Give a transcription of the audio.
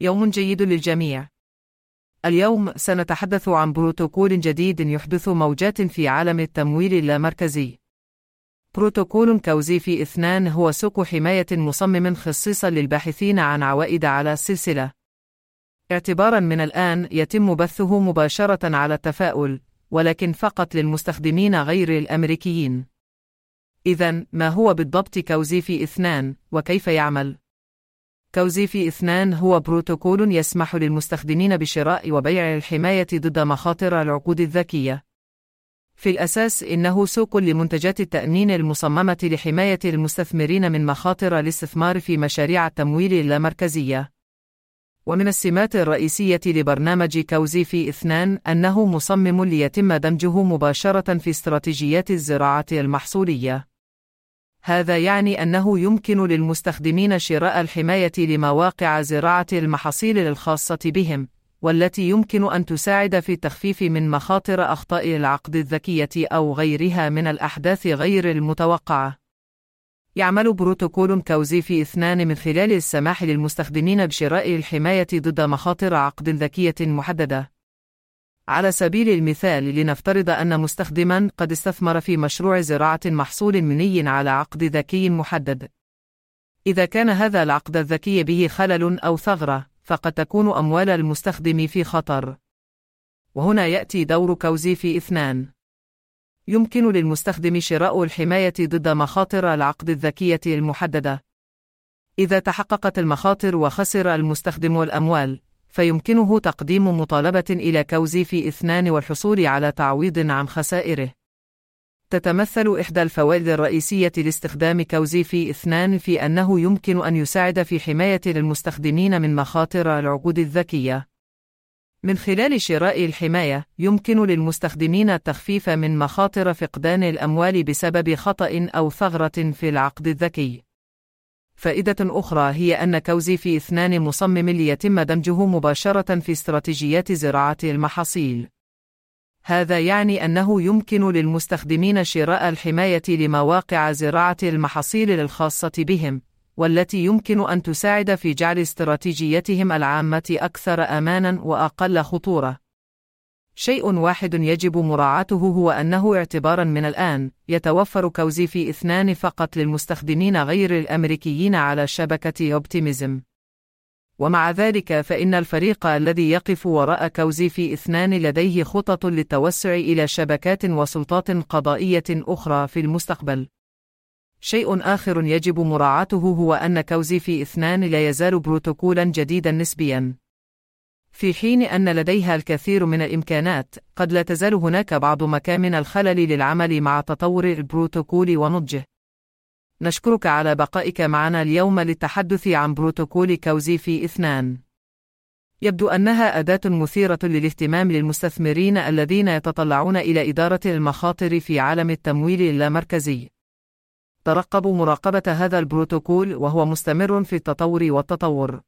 يوم جيد للجميع. اليوم سنتحدث عن بروتوكول جديد يحدث موجات في عالم التمويل اللامركزي. بروتوكول Cozy v اثنان هو سوق حماية مصمم خصيصا للباحثين عن عوائد على السلسلة. اعتبارا من الآن يتم بثه مباشرة على التفاؤل، ولكن فقط للمستخدمين غير الأمريكيين. إذا ما هو بالضبط Cozy v اثنان وكيف يعمل؟ Cozy v اثنان هو بروتوكول يسمح للمستخدمين بشراء وبيع الحماية ضد مخاطر العقود الذكية. في الأساس إنه سوق لمنتجات التأمين المصممة لحماية المستثمرين من مخاطر الاستثمار في مشاريع التمويل اللامركزية. ومن السمات الرئيسية لبرنامج Cozy v اثنان أنه مصمم ليتم دمجه مباشرة في استراتيجيات الزراعة المحصولية. هذا يعني أنه يمكن للمستخدمين شراء الحماية لمواقع زراعة المحاصيل الخاصة بهم، والتي يمكن أن تساعد في التخفيف من مخاطر أخطاء العقد الذكية أو غيرها من الأحداث غير المتوقعة. يعمل بروتوكول كوزيفي اثنان من خلال السماح للمستخدمين بشراء الحماية ضد مخاطر عقد ذكية محددة. على سبيل المثال لنفترض أن مستخدما قد استثمر في مشروع زراعة محصول مني على عقد ذكي محدد. إذا كان هذا العقد الذكي به خلل أو ثغرة، فقد تكون أموال المستخدم في خطر. وهنا يأتي دور Cozy v اثنان. يمكن للمستخدم شراء الحماية ضد مخاطر العقد الذكية المحددة. إذا تحققت المخاطر وخسر المستخدم الأموال، فيمكنه تقديم مطالبة إلى Cozy v إثنان والحصول على تعويض عن خسائره. تتمثل إحدى الفوائد الرئيسية لاستخدام Cozy v إثنان في أنه يمكن أن يساعد في حماية المستخدمين من مخاطر العقود الذكية. من خلال شراء الحماية، يمكن للمستخدمين التخفيف من مخاطر فقدان الأموال بسبب خطأ أو ثغرة في العقد الذكي. فائدة أخرى هي أن Cozy v اثنان مصمم ليتم دمجه مباشرة في استراتيجيات زراعة المحاصيل. هذا يعني أنه يمكن للمستخدمين شراء الحماية لمواقع زراعة المحاصيل الخاصة بهم، والتي يمكن أن تساعد في جعل استراتيجيتهم العامة أكثر أمانًا وأقل خطورة. شيء واحد يجب مراعاته هو أنه اعتبارا من الآن يتوفر Cozy v اثنان فقط للمستخدمين غير الأمريكيين على شبكة Optimism. ومع ذلك فإن الفريق الذي يقف وراء Cozy v اثنان لديه خطط للتوسع إلى شبكات وسلطات قضائية أخرى في المستقبل. شيء آخر يجب مراعاته هو أن Cozy v اثنان لا يزال بروتوكولا جديدا نسبيا. في حين أن لديها الكثير من الإمكانات، قد لا تزال هناك بعض مكامن الخلل للعمل مع تطور البروتوكول ونضجه. نشكرك على بقائك معنا اليوم للتحدث عن بروتوكول Cozy v إثنان. يبدو أنها أداة مثيرة للاهتمام للمستثمرين الذين يتطلعون إلى إدارة المخاطر في عالم التمويل اللامركزي. ترقبوا مراقبة هذا البروتوكول وهو مستمر في التطور والتطور.